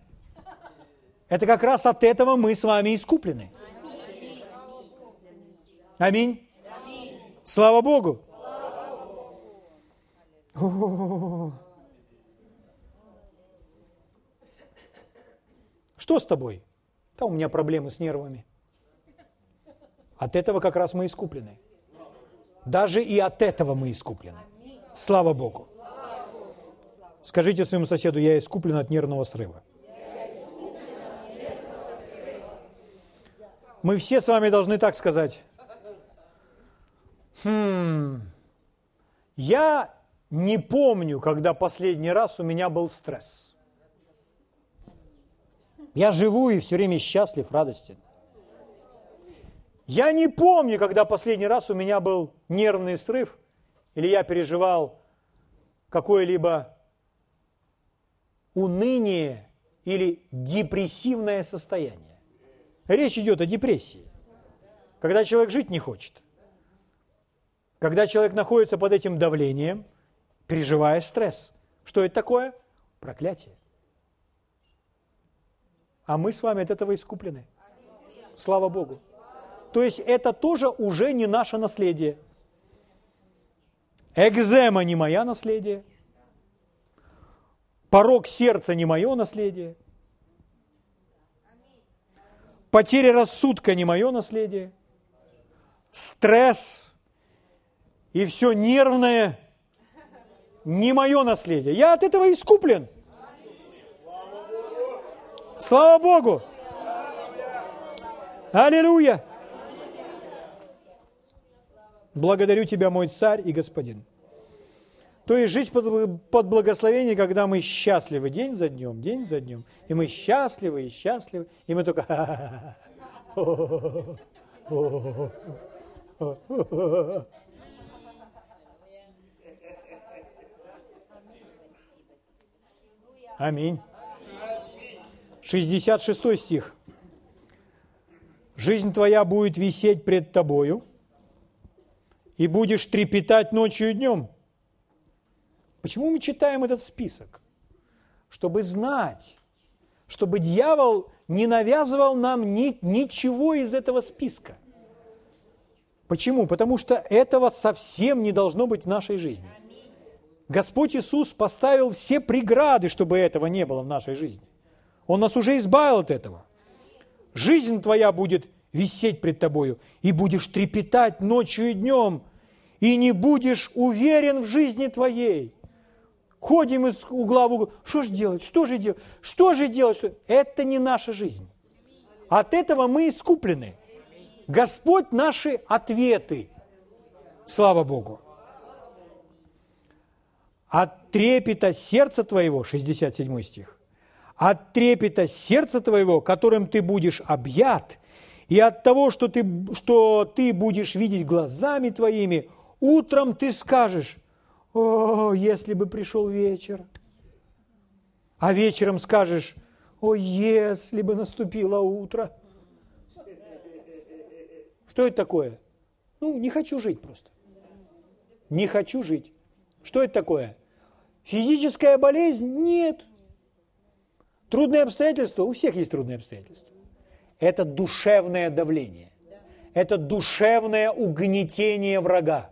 Speaker 1: Это как раз от этого мы с вами искуплены. Аминь. Аминь. Слава Богу. Что с тобой? Да у меня проблемы с нервами. От этого как раз мы искуплены. Даже и от этого мы искуплены. Слава Богу. Скажите своему соседу, я искуплен от нервного срыва. Мы все с вами должны так сказать. Хм, Я не помню, когда последний раз у меня был стресс. Я живу и все время счастлив, радостен. Я не помню, когда последний раз у меня был нервный срыв, или я переживал какое-либо уныние или депрессивное состояние. Речь идет о депрессии, когда человек жить не хочет, когда человек находится под этим давлением, переживая стресс. Что это такое? Проклятие. А мы с вами от этого искуплены. Слава Богу. То есть это тоже уже не наше наследие. Экзема не моя наследие. Порог сердца не мое наследие. Потеря рассудка не мое наследие. Стресс и все нервное не мое наследие. Я от этого искуплен. Слава Богу! Аллилуйя! Благодарю Тебя, мой царь и господин. То есть жизнь под, под благословение, когда мы счастливы день за днем, день за днем. И мы счастливы и счастливы, и мы только... Аминь. 66 стих. «Жизнь твоя будет висеть пред тобою, и будешь трепетать ночью и днем». Почему мы читаем этот список? Чтобы знать, чтобы дьявол не навязывал нам ни, ничего из этого списка. Почему? Потому что этого совсем не должно быть в нашей жизни. Господь Иисус поставил все преграды, чтобы этого не было в нашей жизни. Он нас уже избавил от этого. Жизнь твоя будет висеть пред тобою, и будешь трепетать ночью и днем, и не будешь уверен в жизни твоей. Ходим из угла в угол. Что же делать? Что же делать? Что же делать? Это не наша жизнь. От этого мы искуплены. Господь наши ответы. Слава Богу. От трепета сердца твоего, 67 стих, от трепета сердца твоего, которым ты будешь объят, и от того, что ты, что ты будешь видеть глазами твоими, утром ты скажешь, о, если бы пришел вечер. А вечером скажешь, о, если бы наступило утро. Что это такое? Ну, не хочу жить просто. Не хочу жить. Что это такое? Физическая болезнь? Нет. Трудные обстоятельства? У всех есть трудные обстоятельства. Это душевное давление. Это душевное угнетение врага.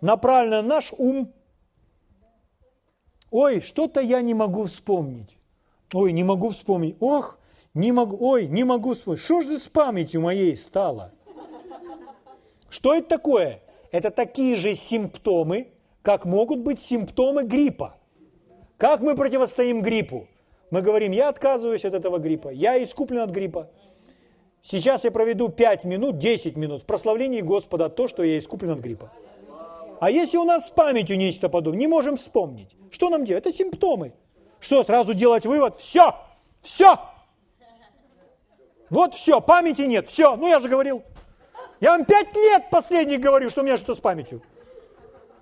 Speaker 1: Направлено наш ум. Ой, что-то я не могу вспомнить. Ой, не могу вспомнить. Ох, не могу, ой, не могу вспомнить. Что же с памятью моей стало? Что это такое? Это такие же симптомы, как могут быть симптомы гриппа. Как мы противостоим гриппу? Мы говорим, я отказываюсь от этого гриппа, я искуплен от гриппа. Сейчас я проведу 5 минут, 10 минут в прославлении Господа то, что я искуплен от гриппа. А если у нас с памятью нечто подобное, не можем вспомнить, что нам делать? Это симптомы. Что, сразу делать вывод? Все, все. Вот все, памяти нет, все. Ну я же говорил. Я вам пять лет последних говорю, что у меня что с памятью.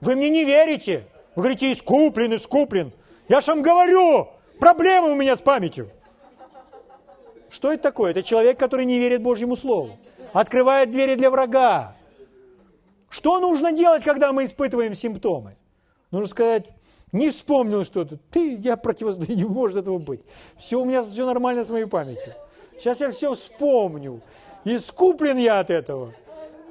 Speaker 1: Вы мне не верите. Вы говорите, искуплен, искуплен. Я же вам говорю, проблемы у меня с памятью. Что это такое? Это человек, который не верит Божьему Слову. Открывает двери для врага. Что нужно делать, когда мы испытываем симптомы? Нужно сказать, не вспомнил что-то. Ты, я противостояние, не может этого быть. Все, у меня все нормально с моей памятью. Сейчас я все вспомню. Искуплен я от этого.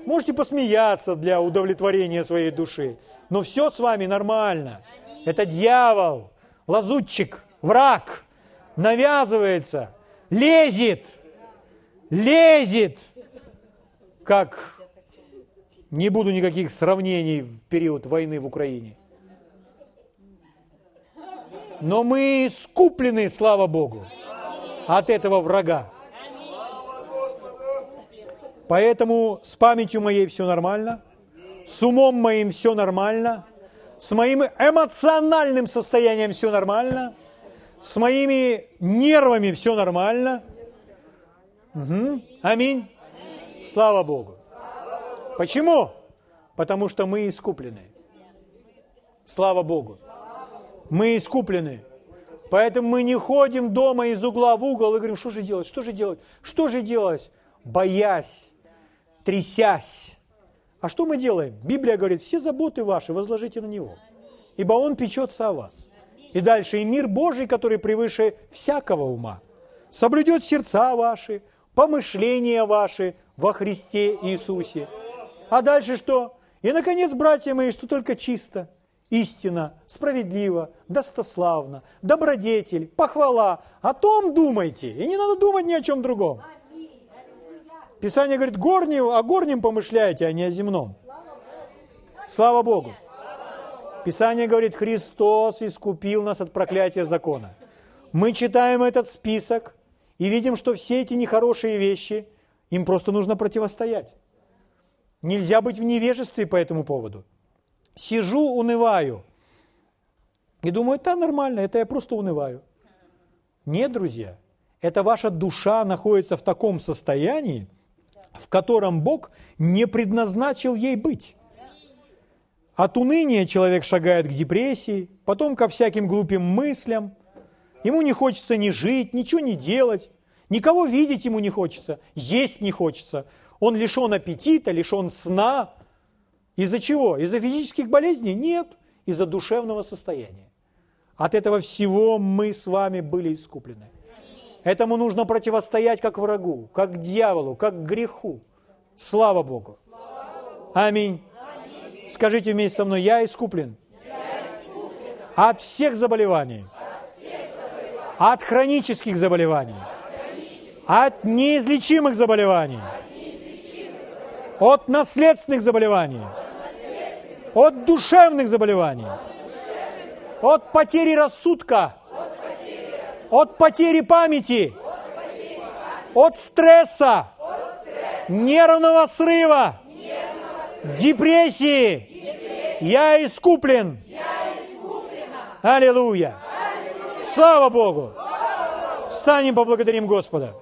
Speaker 1: Можете посмеяться для удовлетворения своей души. Но все с вами нормально. Это дьявол лазутчик, враг, навязывается, лезет, лезет, как не буду никаких сравнений в период войны в Украине. Но мы скуплены, слава Богу, от этого врага. Поэтому с памятью моей все нормально, с умом моим все нормально – С моим эмоциональным состоянием все нормально. С моими нервами все нормально. Угу. Аминь. Слава Богу. Почему? Потому что мы искуплены. Слава Богу. Мы искуплены. Поэтому мы не ходим дома из угла в угол и говорим, что же делать, что же делать, что же делать, боясь, трясясь. А что мы делаем? Библия говорит, все заботы ваши возложите на Него, ибо Он печется о вас. И дальше, и мир Божий, который превыше всякого ума, соблюдет сердца ваши, помышления ваши во Христе Иисусе. А дальше что? И, наконец, братья мои, что только чисто, истина, справедливо, достославно, добродетель, похвала. О том думайте, и не надо думать ни о чем другом. Писание говорит, горним, о горнем помышляйте, а не о земном. Слава Богу. Писание говорит, Христос искупил нас от проклятия закона. Мы читаем этот список и видим, что все эти нехорошие вещи, им просто нужно противостоять. Нельзя быть в невежестве по этому поводу. Сижу, унываю. И думаю, это нормально, это я просто унываю. Нет, друзья, это ваша душа находится в таком состоянии, в котором Бог не предназначил ей быть. От уныния человек шагает к депрессии, потом ко всяким глупым мыслям. Ему не хочется ни жить, ничего не делать, никого видеть ему не хочется, есть не хочется. Он лишен аппетита, лишен сна. Из-за чего? Из-за физических болезней? Нет, из-за душевного состояния. От этого всего мы с вами были искуплены. Этому нужно противостоять как врагу, как дьяволу, как греху. Слава Богу. Аминь. Скажите вместе со мной, я искуплен. От всех заболеваний. От хронических заболеваний. От неизлечимых заболеваний. От наследственных заболеваний. От душевных заболеваний. От потери рассудка от потери памяти, от стресса, нервного срыва, депрессии. Я искуплен. Аллилуйя. Слава Богу. Встанем, поблагодарим Господа.